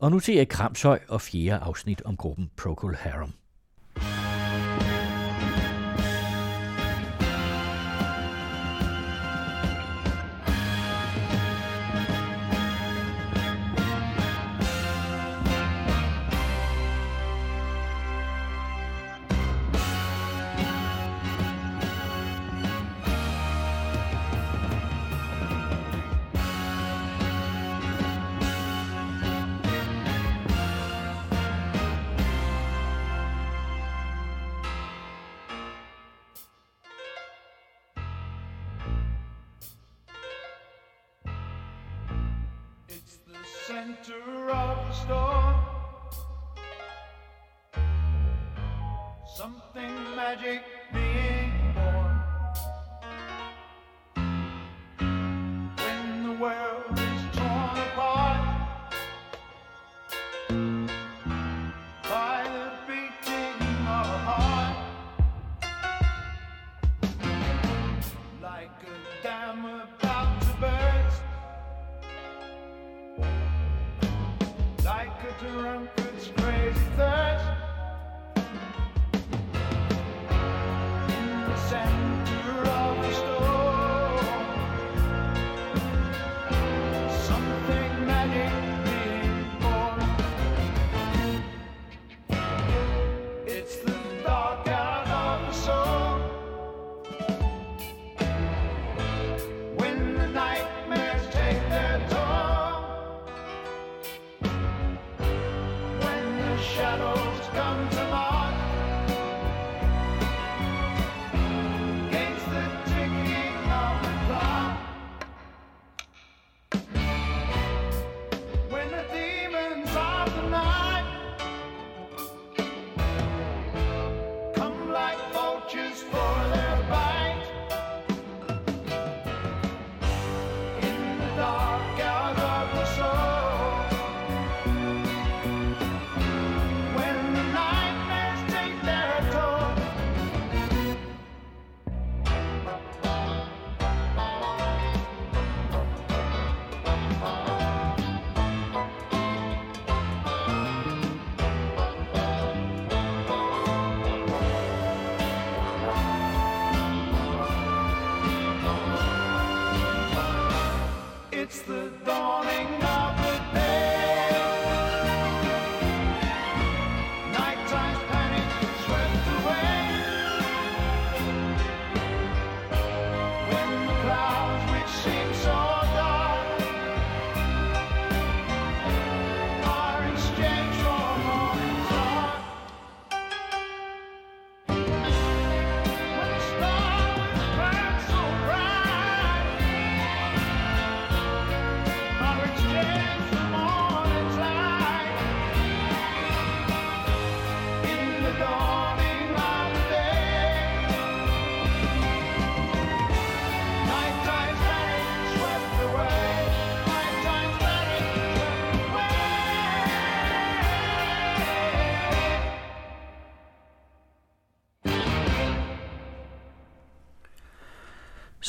Og nu til Erik Kramshøj og fjerde afsnit om gruppen Procol Harum. Of the night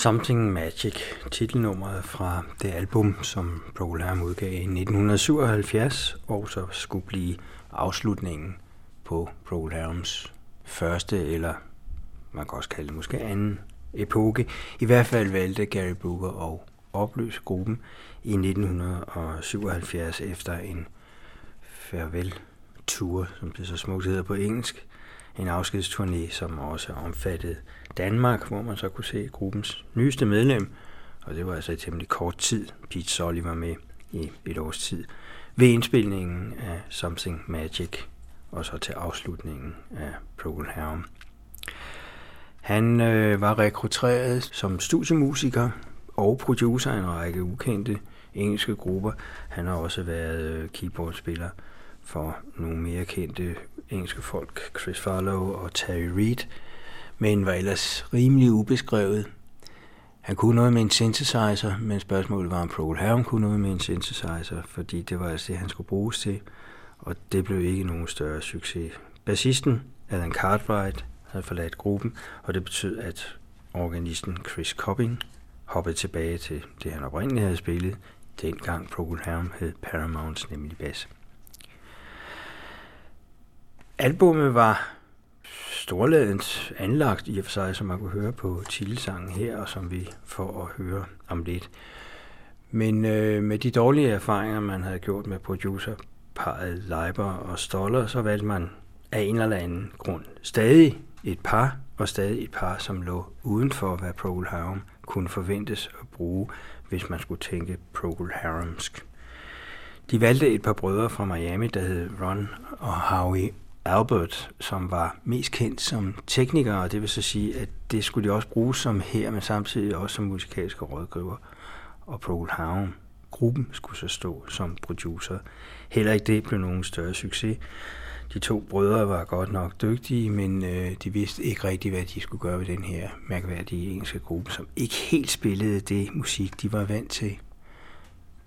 Something Magic, titelnummeret fra det album, som Procol Harum udgav i 1977, og så skulle blive afslutningen på Procol Harums første, eller man kan også kalde det måske anden epoke. I hvert fald valgte Gary Brooker at opløse gruppen i 1977 efter en farvel-tour, som det så smukt hedder på engelsk. En afskedsturné, som også omfattede Danmark, hvor man så kunne se gruppens nyeste medlem, og det var altså i temmelig kort tid. Pete Solly var med i et års tid ved indspilningen af Something Magic, og så til afslutningen af Procol Harum. Han øh, var rekrutteret som studiemusiker og producer af en række ukendte engelske grupper. Han har også været øh, keyboardspiller for nogle mere kendte engelske folk, Chris Farlow og Terry Reid, men var ellers rimelig ubeskrevet. Han kunne noget med en synthesizer, men spørgsmålet var, om Procol Harum kunne noget med en synthesizer, fordi det var altså det, han skulle bruges til, og det blev ikke nogen større succes. Bassisten, Alan Cartwright, havde forladt gruppen, og det betød, at organisten Chris Cobbing hoppede tilbage til det, han oprindeligt havde spillet, dengang Procol Harum hed Paramounts, nemlig bass albummet var storladent anlagt i og for sig, som man kunne høre på titelsangen her, og som vi får at høre om lidt. Men øh, med de dårlige erfaringer, man havde gjort med producerparet Leiber og Stoller, så valgte man af en eller anden grund stadig et par, og stadig et par, som lå uden for, hvad Procol Harum kunne forventes at bruge, hvis man skulle tænke Procol Harumsk. De valgte et par brødre fra Miami, der hed Ron og Howie Albert, som var mest kendt som tekniker, og det vil så sige, at det skulle de også bruge som her, men samtidig også som musikalske rådgiver. Og Procol Harum, gruppen, skulle så stå som producer. Heller ikke det blev nogen større succes. De to brødre var godt nok dygtige, men øh, de vidste ikke rigtigt, hvad de skulle gøre ved den her mærkværdige engelske gruppe, som ikke helt spillede det musik, de var vant til.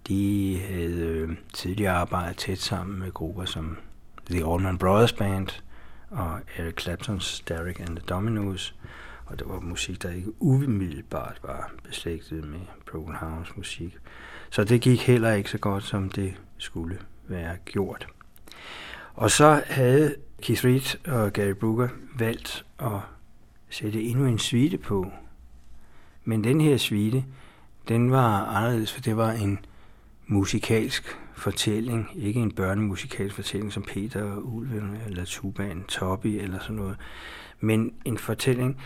De havde øh, tidligere arbejdet tæt sammen med grupper som The Allman Brothers Band og Eric Claptons Derek and the Dominos, og det var musik, der ikke umiddelbart var beslægtet med Broken Harums musik. Så det gik heller ikke så godt, som det skulle være gjort. Og så havde Keith Reed og Gary Brooker valgt at sætte endnu en suite på. Men den her suite, den var anderledes, for det var en musikalsk fortælling, ikke en børnemusikalsk fortælling som Peter og Ulven eller Tuban Toppy eller sådan noget, men en fortælling,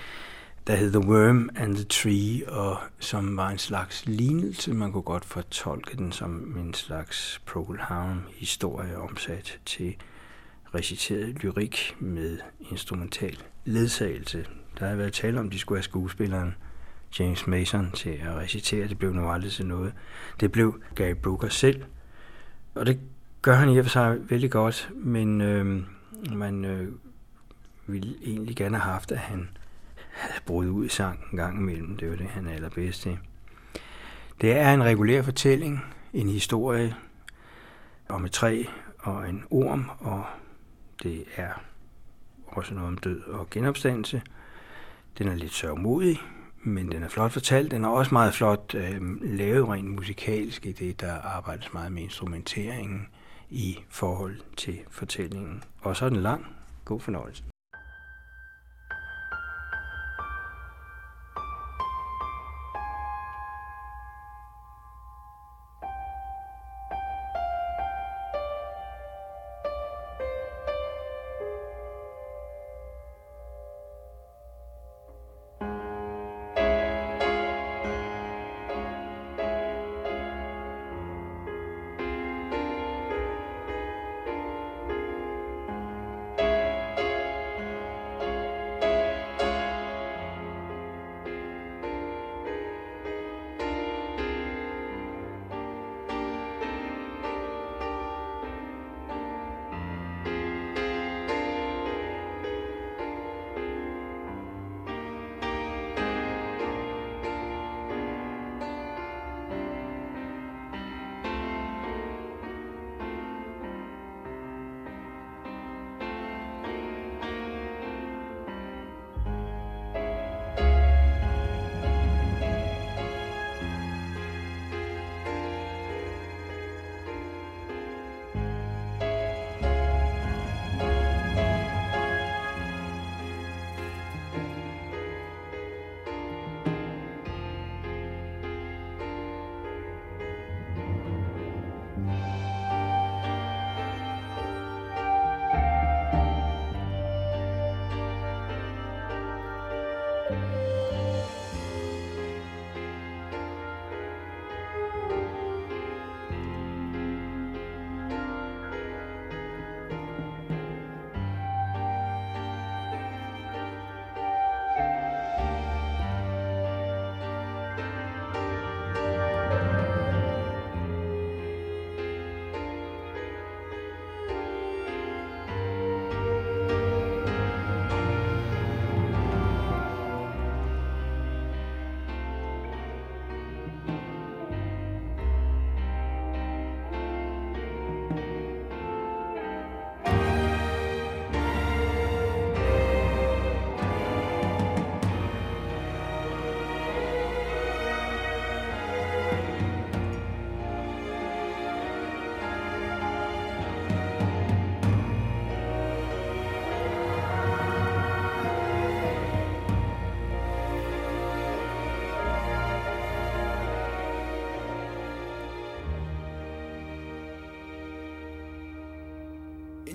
der hed The Worm and the Tree, og som var en slags lignelse. Man kunne godt fortolke den som en slags Procol Harum historie omsat til reciteret lyrik med instrumental ledsagelse. Der har været tale om, at de skulle have skuespilleren James Mason til at recitere. Det blev nu aldrig til noget. Det blev Gary Brooker selv, og det gør han i og for sig vældig godt, men øh, man øh, ville egentlig gerne have haft, at han havde brudt ud i sang en gang imellem. Det var det, han er allerbedst til. Det er en regulær fortælling, en historie om et træ og en orm, og det er også noget om død og genopstandelse. Den er lidt sørgmodig, men den er flot fortalt. Den er også meget flot øh, lavet rent musikalsk i det, der arbejdes meget med instrumenteringen i forhold til fortællingen. Og så er den lang. God fornøjelse.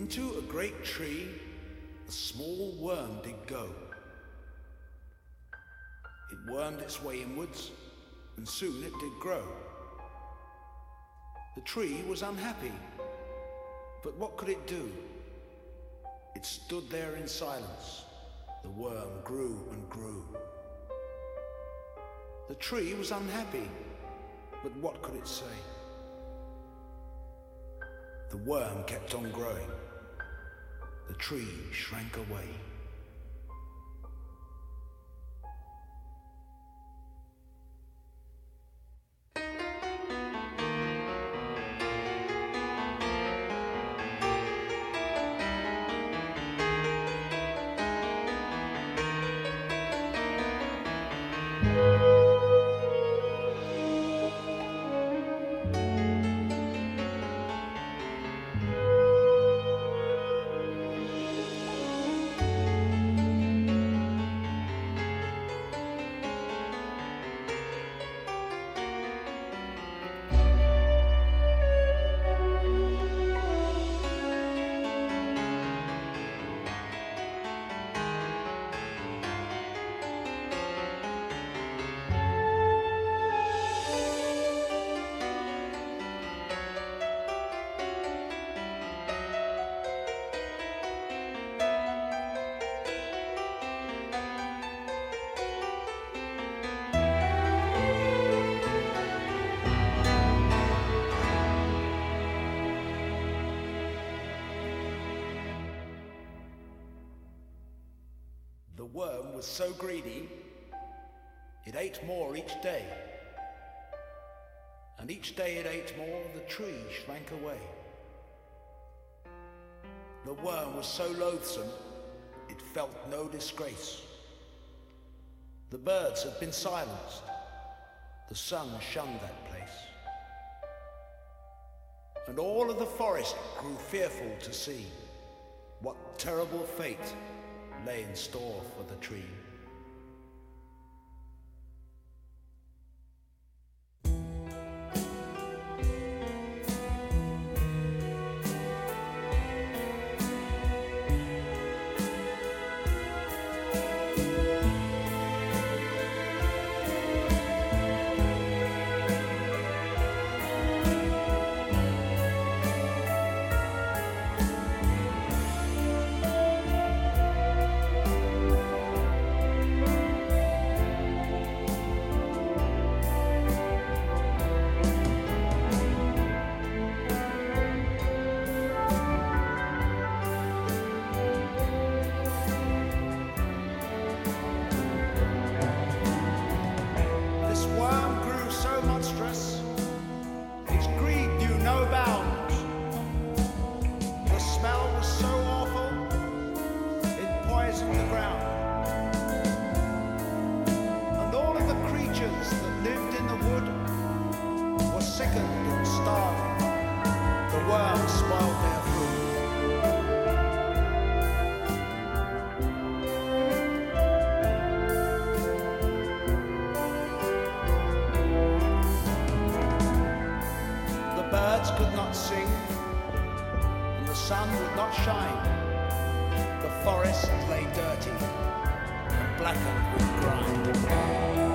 Into a great tree a small worm did go. It wormed its way inwards, and soon it did grow. The tree was unhappy, but what could it do? It stood there in silence. The worm grew and grew. The tree was unhappy, but what could it say? The worm kept on growing. The tree shrank away. The worm was so greedy, it ate more each day. And each day it ate more, the tree shrank away. The worm was so loathsome, it felt no disgrace. The birds had been silenced, the sun shunned that place. And all of the forest grew fearful to see what terrible fate lay in store for the tree. Blackened with grime.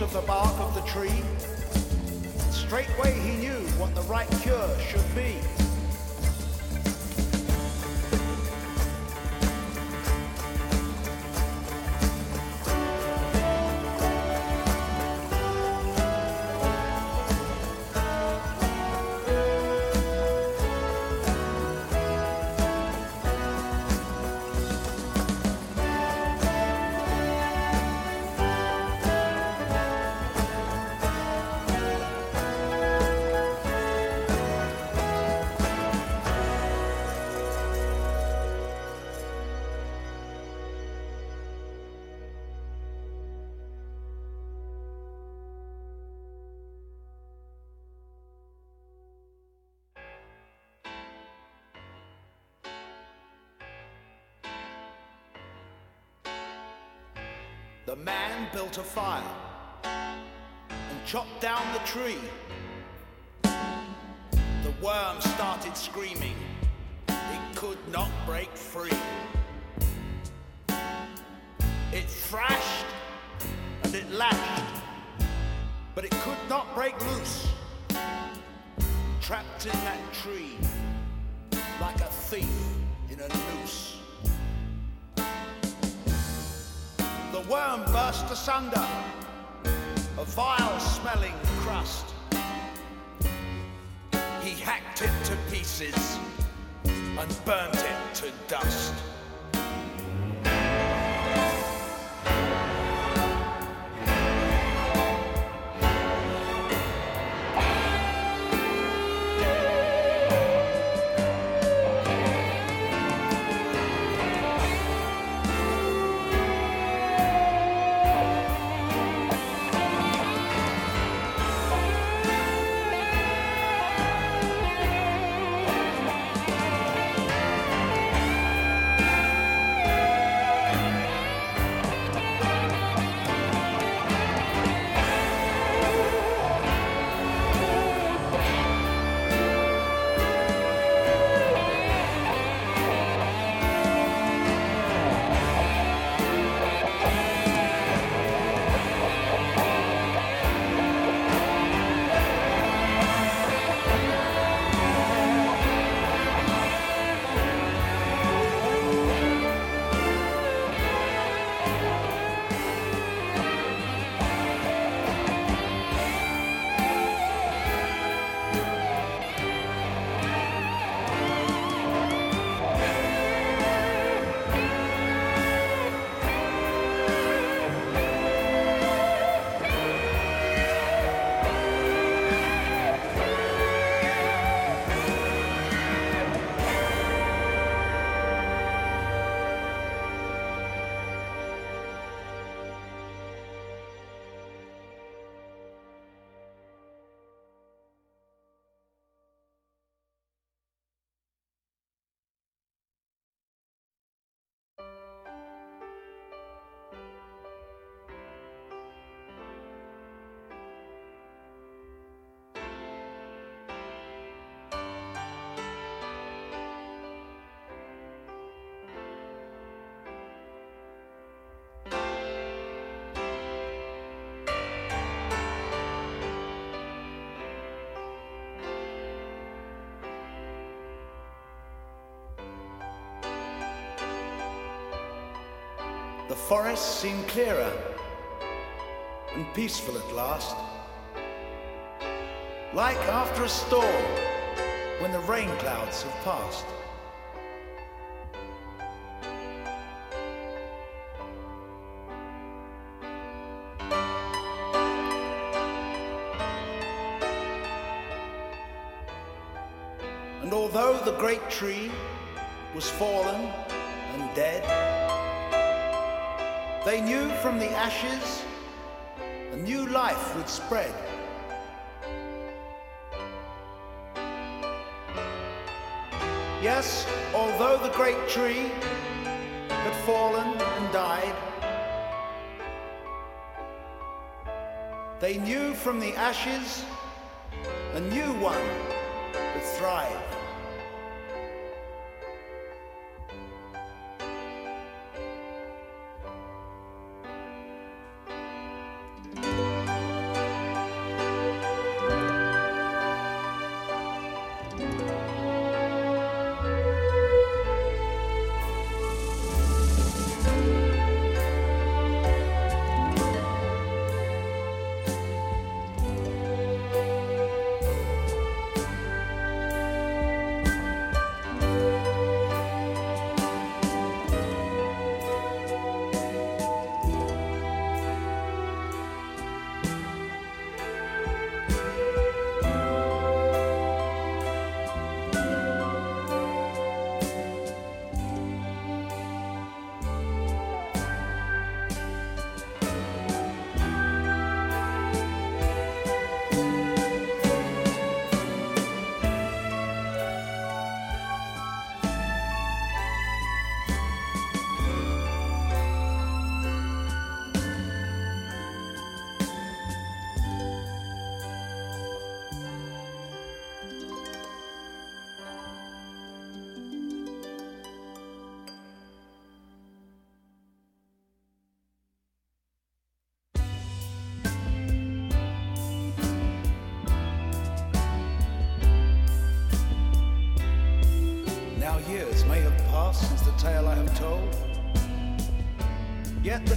Of the bark of the tree. The man built a fire and chopped down the tree. The worm started screaming. It could not break free. It thrashed and it lashed, but it could not break loose. Trapped in that tree like a thief in a noose. The worm burst asunder, a vile smelling crust. He hacked it to pieces and burnt it to dust. The forest seemed clearer and peaceful at last. Like after a storm when the rain clouds have passed. And although the great tree was fallen and dead, they knew from the ashes a new life would spread. Yes, although the great tree had fallen and died, they knew from the ashes a new one would thrive.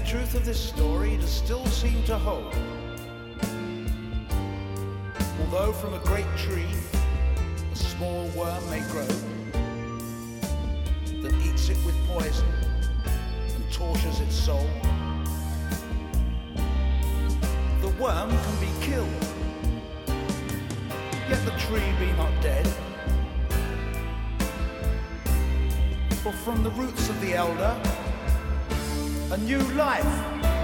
Truth of this story does still seem to hold. Although from a great tree a small worm may grow that eats it with poison and tortures its soul, the worm can be killed. Yet the tree be not dead. For from the roots of the elder, a new life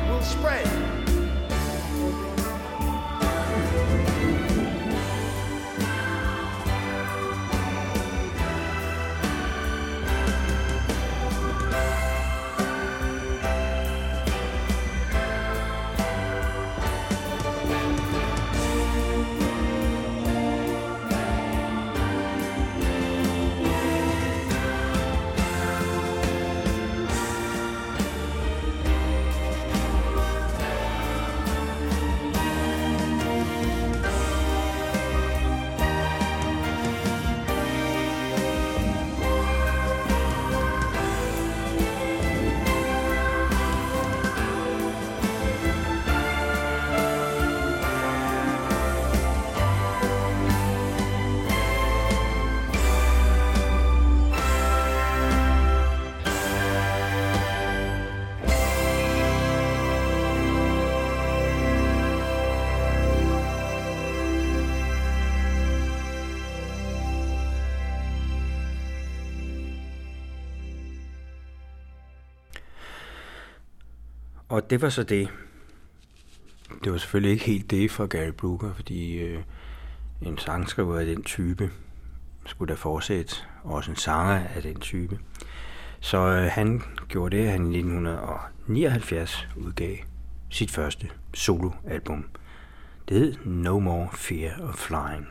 will spread. Det var så det. Det var selvfølgelig ikke helt det for Gary Brooker, fordi øh, en sangskriver af den type skulle da fortsætte, også en sanger af den type. Så øh, han gjorde det, at han i 1979 udgav sit første soloalbum. Det hed No More Fear of Flying.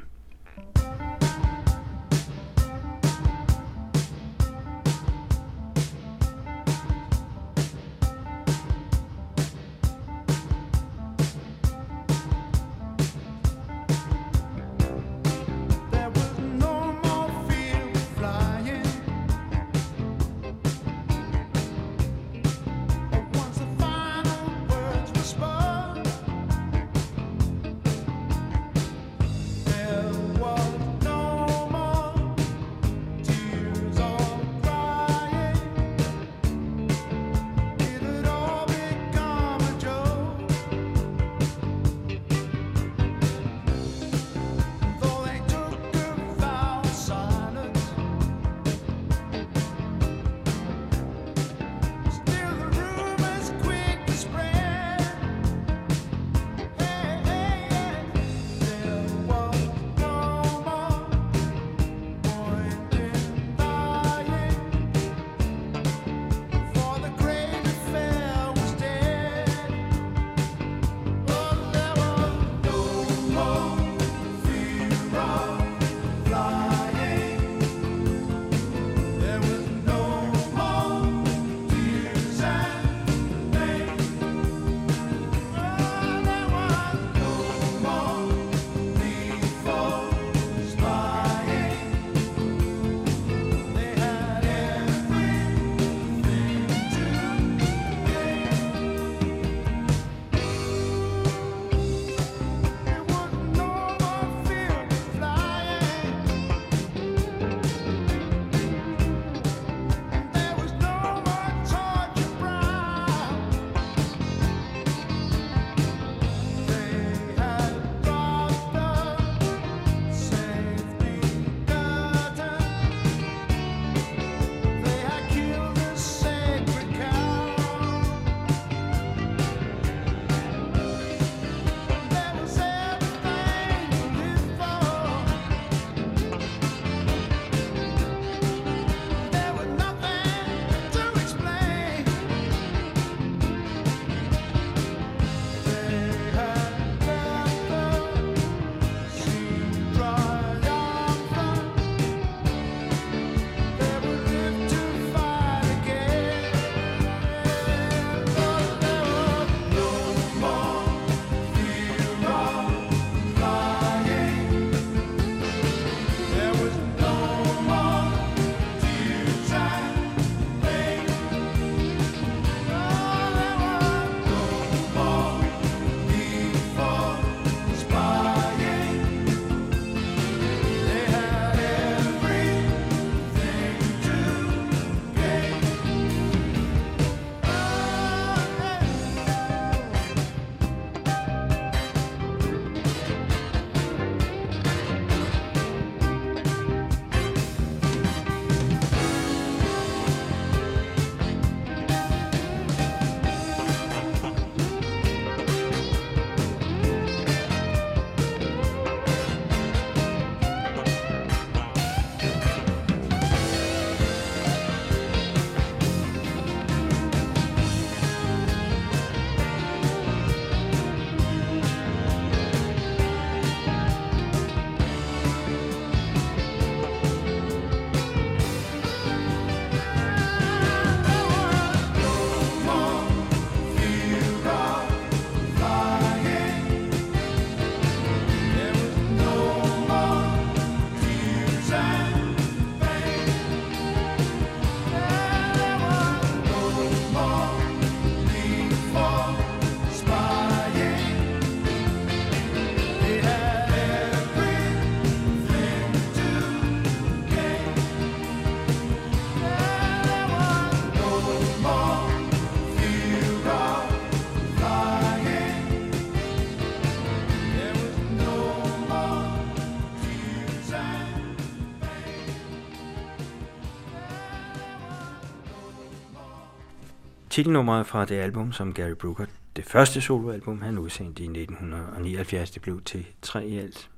Titelnummeret fra det album, som Gary Brooker, det første soloalbum, han udsendte i 1979, det blev til tre i alt.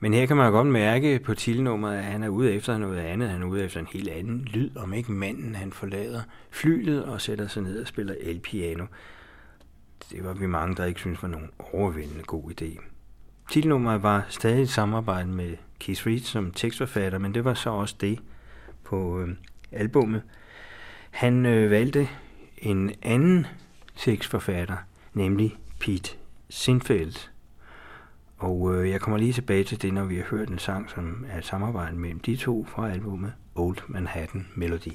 Men her kan man godt mærke på titelnummeret, at han er ude efter noget andet. Han er ude efter en helt anden lyd, om ikke manden han forlader flylet og sætter sig ned og spiller el-piano. Det var vi mange, der ikke synes var nogen overvældende god idé. Titelnummeret var stadig et samarbejde med Keith Reed som tekstforfatter, men det var så også det på øh, albummet. Han øh, valgte en anden tekstforfatter, nemlig Pete Sinfield. Og øh, jeg kommer lige tilbage til det, når vi har hørt en sang, som er et samarbejde mellem de to fra albumet Old Manhattan Melody.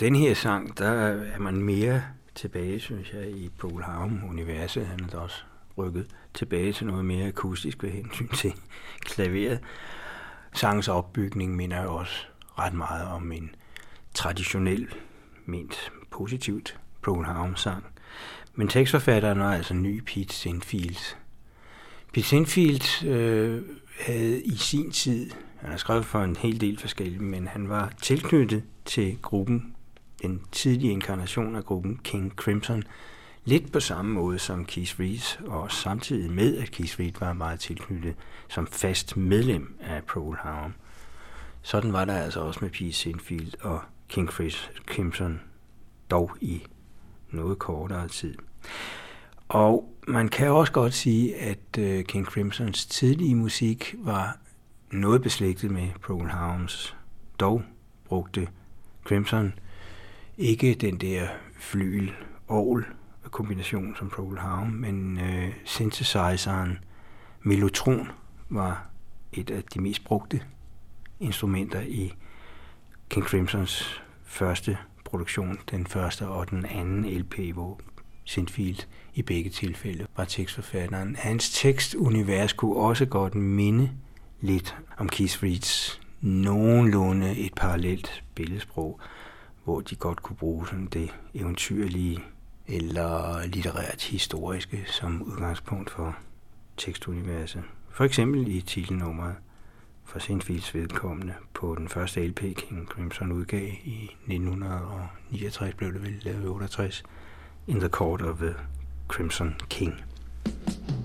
Den her sang, der er man mere tilbage, synes jeg, i Paul Harum-universet. Han er da også rykket tilbage til noget mere akustisk ved hensyn til klaveret. Sangens opbygning minder jo også ret meget om en traditionel, ment positivt Paul Harum-sang. Men tekstforfatteren var altså ny Pete Sinfield. Pete Sinfield øh, havde i sin tid, han har skrevet for en hel del forskellige, men han var tilknyttet til gruppen, den tidlige inkarnation af gruppen King Crimson, lidt på samme måde som Keith Reeves, og samtidig med, at Keith Reed var meget tilknyttet som fast medlem af Pearl Harbor. Sådan var der altså også med Pete Sinfield og King Chris Crimson, dog i noget kortere tid. Og man kan også godt sige, at øh, King Crimsons tidlige musik var noget beslægtet med Pearl Harums. Dog brugte Crimson ikke den der flyl orgel kombination som Procol Harum, men øh, synthesizeren Mellotron var et af de mest brugte instrumenter i King Crimsons første produktion, den første og den anden LP, hvor Sindfield i begge tilfælde var tekstforfatteren. Hans tekstunivers kunne også godt minde lidt om Keith Reeds nogenlunde et parallelt billedsprog, hvor de godt kunne bruge sådan det eventyrlige eller litterært historiske som udgangspunkt for tekstuniverset. For eksempel i titelnummeret for Sindfields vedkommende på den første LP King Crimson udgav i 1969, blev det vel lavet 68, In the Court of the Crimson King. The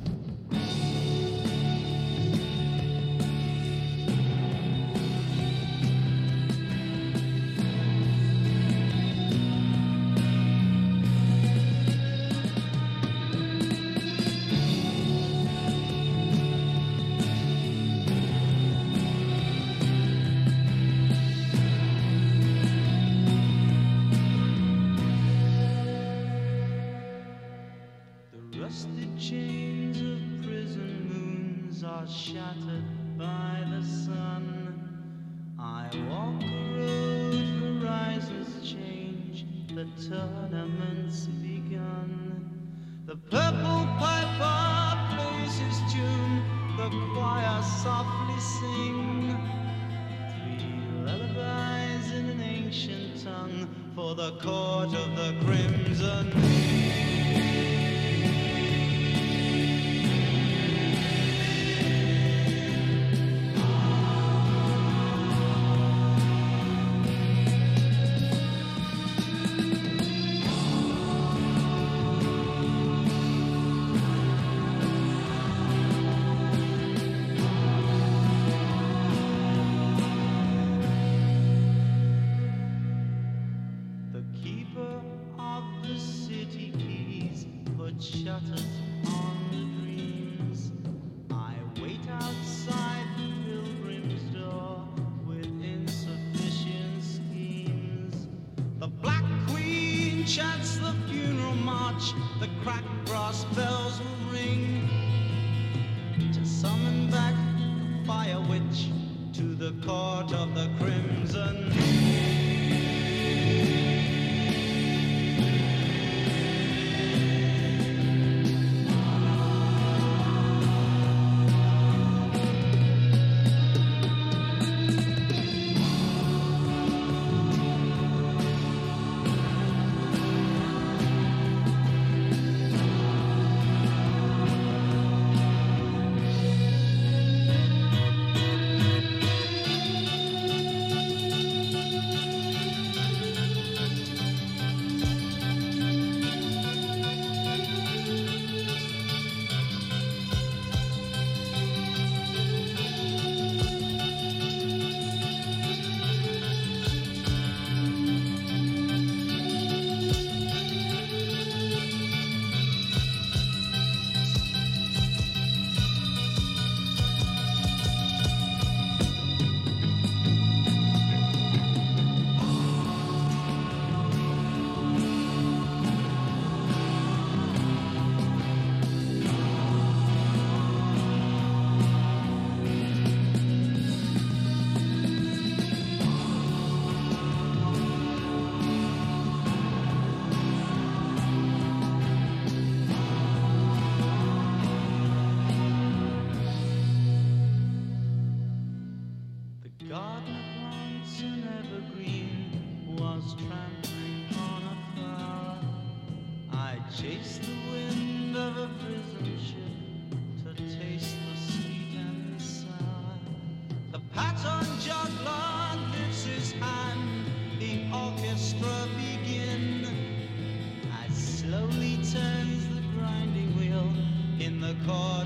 The pattern juggler lifts his hand, the orchestra begin. As slowly turns the grinding wheel in the court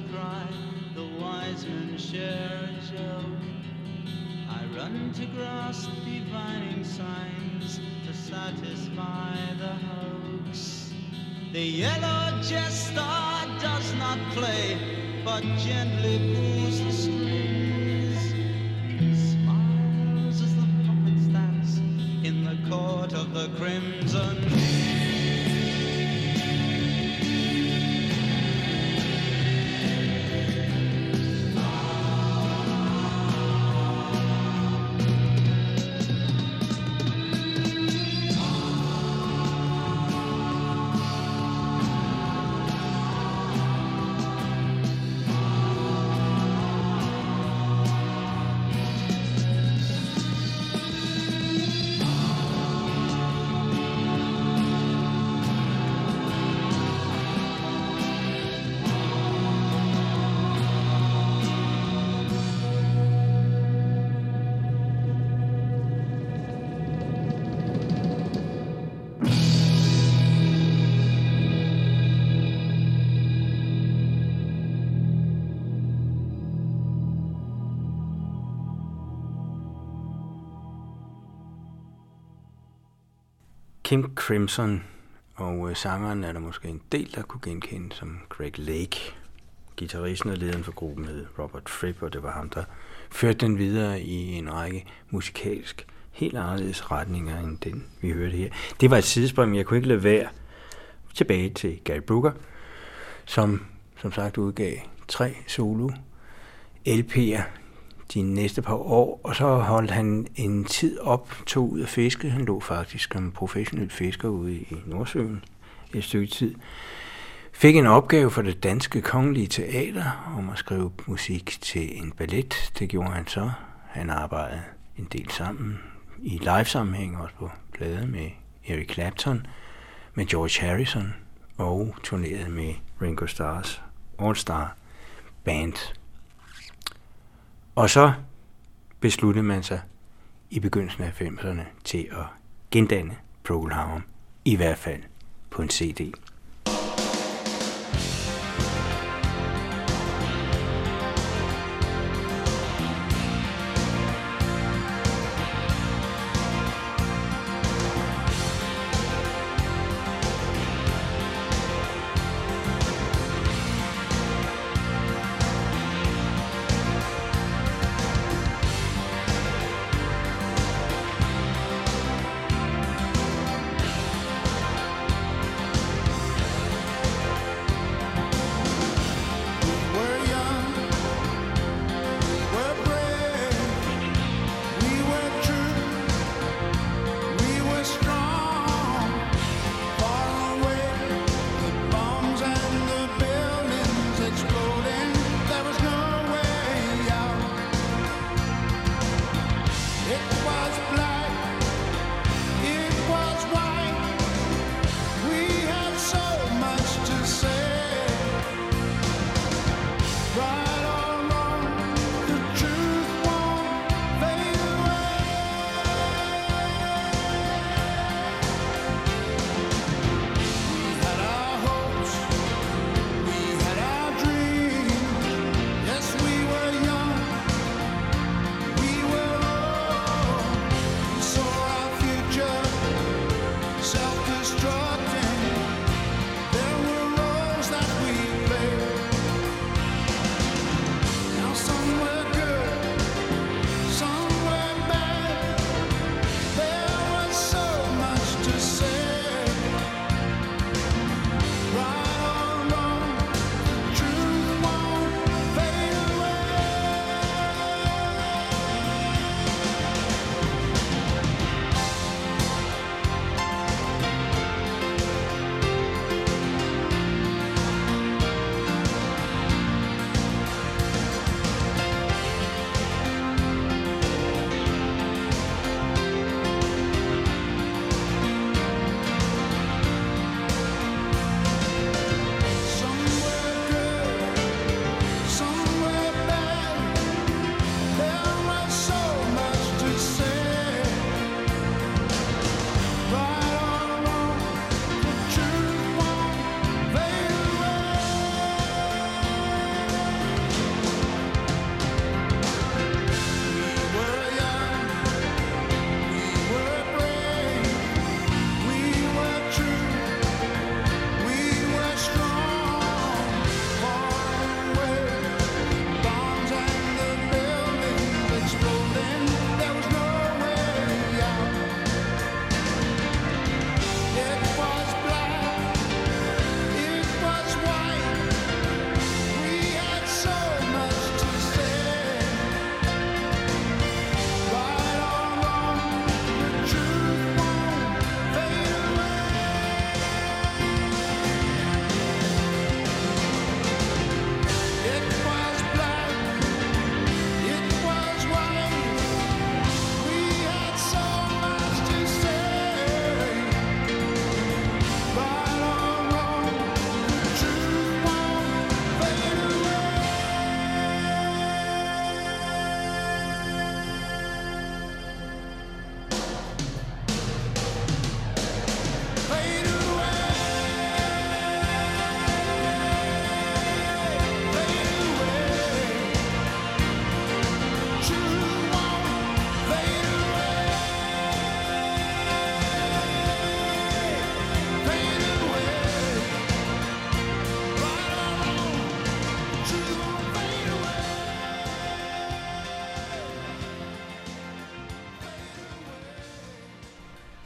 cry, the wise men share a joke. I run to grasp divining signs to satisfy the hoax. The yellow jester does not play, but gently pulls the strings. Smiles as the puppets dance in the court of the crimson. Kim Crimson, og øh, sangeren er der måske en del, der kunne genkende som Greg Lake. Gitarristen og lederen for gruppen hed Robert Fripp, og det var ham, der førte den videre i en række musikalsk helt anderledes retninger end den, vi hørte her. Det var et sidespring, men jeg kunne ikke lade være tilbage til Gary Brooker, som som sagt udgav tre solo LP'er de næste par år, og så holdt han en tid op, tog ud at fiske. Han lå faktisk som professionel fisker ude i Nordsøen et stykke tid. Fik en opgave for det danske kongelige teater om at skrive musik til en ballet. Det gjorde han så. Han arbejdede en del sammen i live-sammenhæng, også på plade med Eric Clapton, med George Harrison og turnerede med Ringo Starrs All Star Band. Og så besluttede man sig i begyndelsen af 90'erne til at gendanne Procol Harum, i hvert fald på en CD.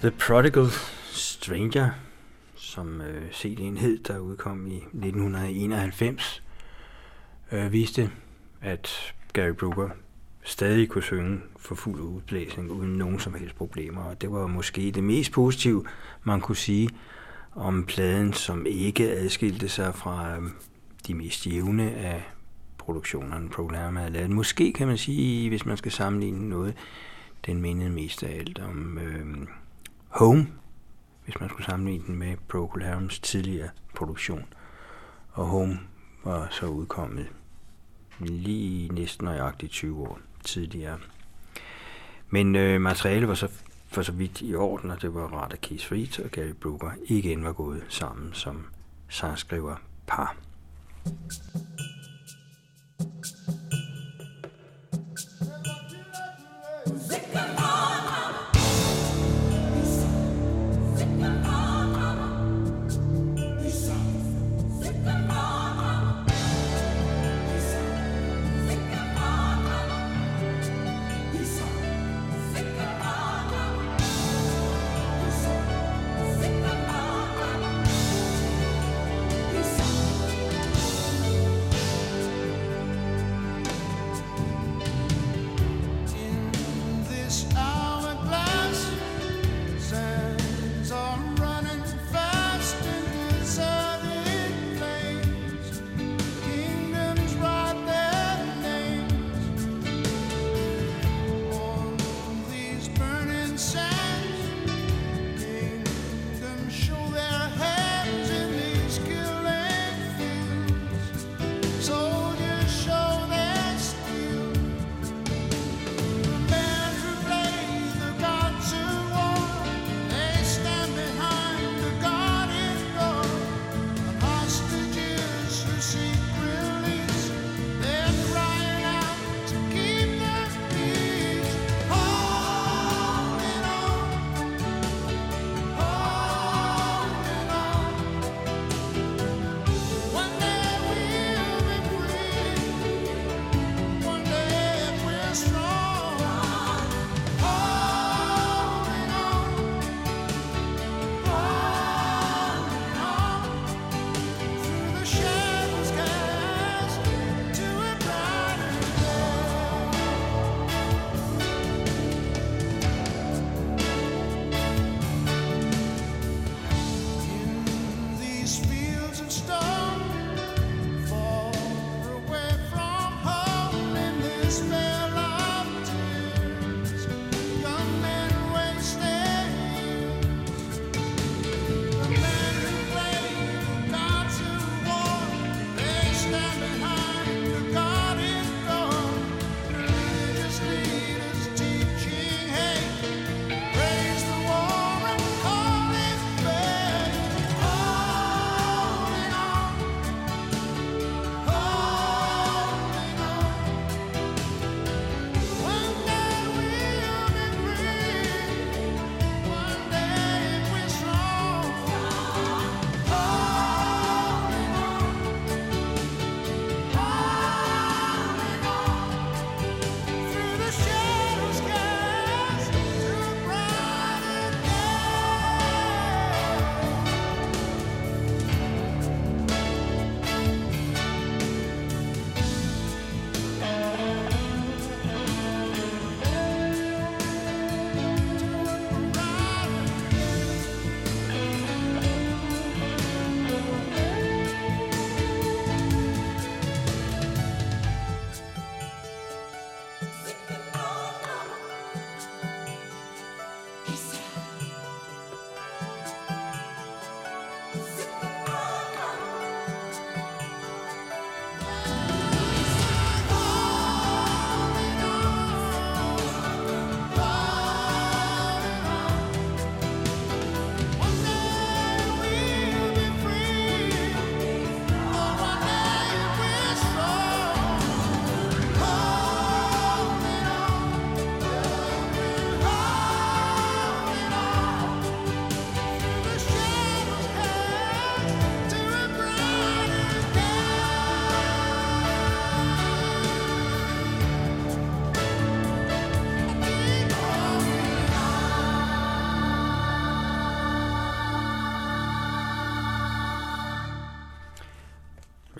The Prodigal Stranger, som øh, CD'en hed, der udkom i 1991, øh, viste, at Gary Brooker stadig kunne synge for fuld udblæsning uden nogen som helst problemer. Og det var måske det mest positive, man kunne sige om pladen, som ikke adskilte sig fra øh, de mest jævne af produktionerne, programmet havde lavet. Måske kan man sige, hvis man skal sammenligne noget, den mindede mest af alt om øh, Home, hvis man skulle sammenligne den med Procol Harums tidligere produktion. Og Home var så udkommet lige næsten nøjagtigt 20 år tidligere. Men øh, materialet var så for så vidt i orden, og det var rart, at Keith Reed og Gary Brooker igen var gået sammen som sangskriver par.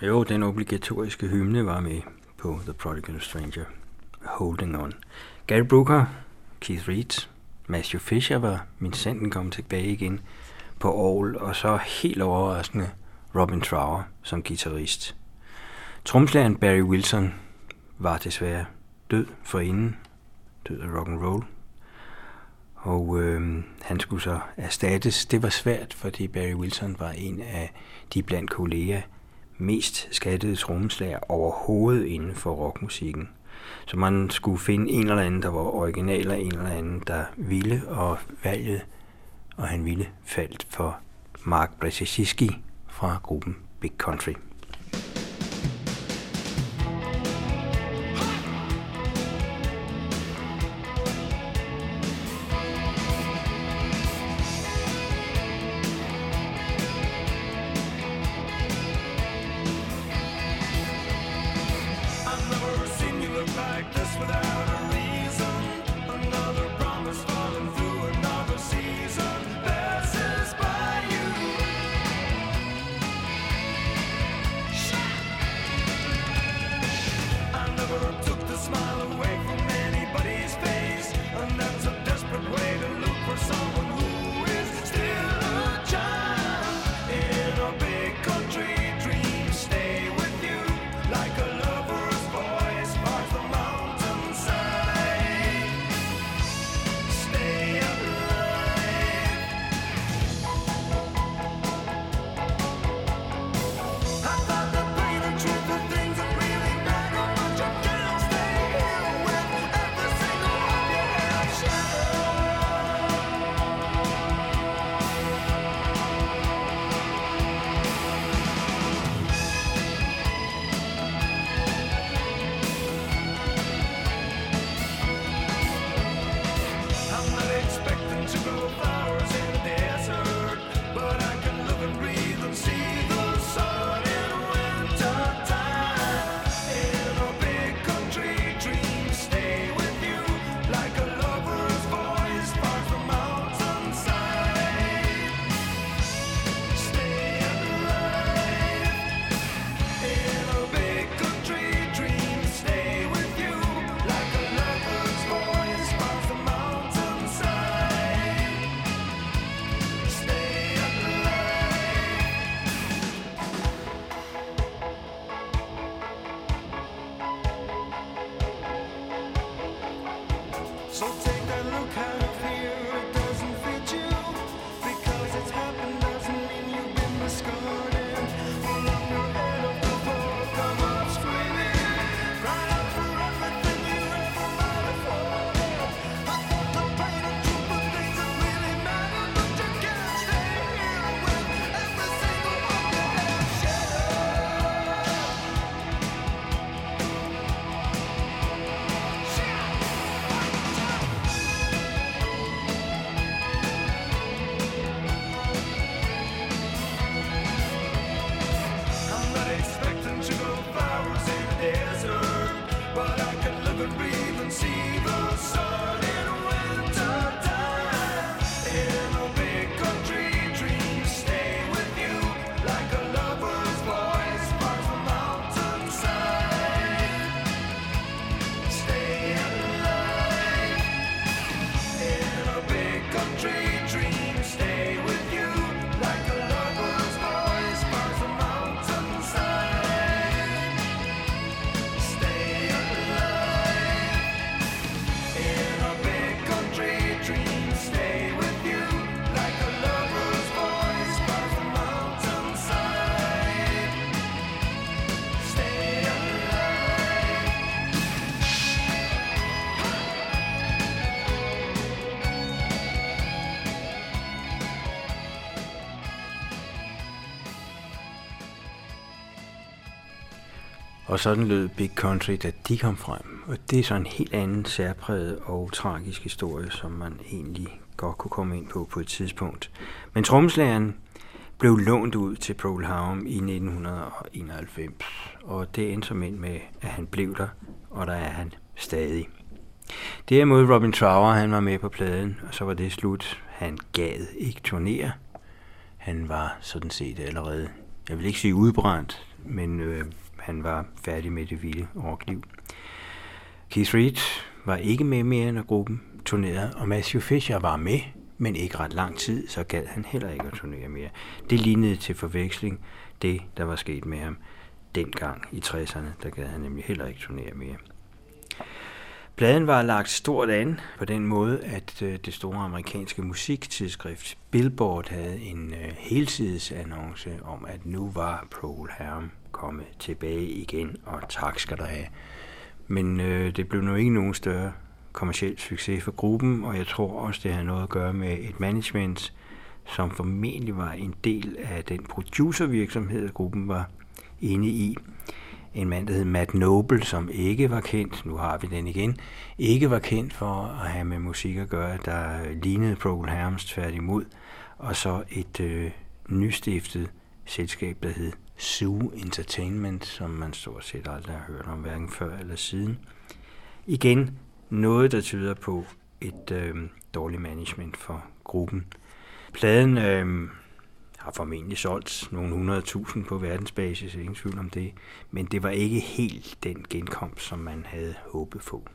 Jo, den obligatoriske hymne var med på The Prodigal Stranger. Holding On. Gary Brooker, Keith Reed, Matthew Fisher var min sanden kom tilbage igen på Aarhus, og så helt overraskende Robin Trower som guitarist. Tromslæren Barry Wilson var desværre død for inden, død af rock and roll. Og øh, han skulle så erstattes. Det var svært, fordi Barry Wilson var en af de blandt kolleger mest skattede trommeslager overhovedet inden for rockmusikken. Så man skulle finde en eller anden, der var original, og en eller anden, der ville, og valget, og han ville, faldt for Mark Brzezinski fra gruppen Big Country. Og sådan lød Big Country, da de kom frem. Og det er så en helt anden særpræget og tragisk historie, som man egentlig godt kunne komme ind på på et tidspunkt. Men trommeslageren blev lånt ud til Pearl Harbor i 1991, og det endte som ind med, at han blev der, og der er han stadig. Derimod Robin Trower, han var med på pladen, og så var det slut. Han gad ikke turnere. Han var sådan set allerede jeg vil ikke sige udbrændt, men øh, han var færdig med det vilde rockliv. Keith Reed var ikke med mere, end gruppen turnerede, og Matthew Fisher var med, men ikke ret lang tid, så gad han heller ikke at turnere mere. Det lignede til forveksling det, der var sket med ham dengang i 60'erne, der gad han nemlig heller ikke turnere mere. Pladen var lagt stort an på den måde, at øh, det store amerikanske musiktidsskrift Billboard havde en helsides helsidesannonce om, at nu var Paul Harum komme tilbage igen, og tak skal der have. Men øh, det blev nu ikke nogen større kommersiel succes for gruppen, og jeg tror også, det havde noget at gøre med et management, som formentlig var en del af den producervirksomhed, gruppen var inde i. En mand, der hed Matt Noble, som ikke var kendt, nu har vi den igen, ikke var kendt for at have med musik at gøre, der lignede Procol Harums tværtimod, og så et øh, nystiftet selskab, der hed Zoo Entertainment, som man stort set aldrig har hørt om, hverken før eller siden. Igen noget, der tyder på et øh, dårligt management for gruppen. Pladen øh, har formentlig solgt nogle 100.000 på verdensbasis, ingen tvivl om det, men det var ikke helt den genkomst, som man havde håbet på.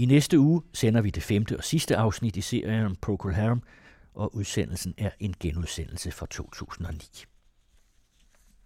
I næste uge sender vi det femte og sidste afsnit i serien om Procol Harum, og udsendelsen er en genudsendelse fra 2009.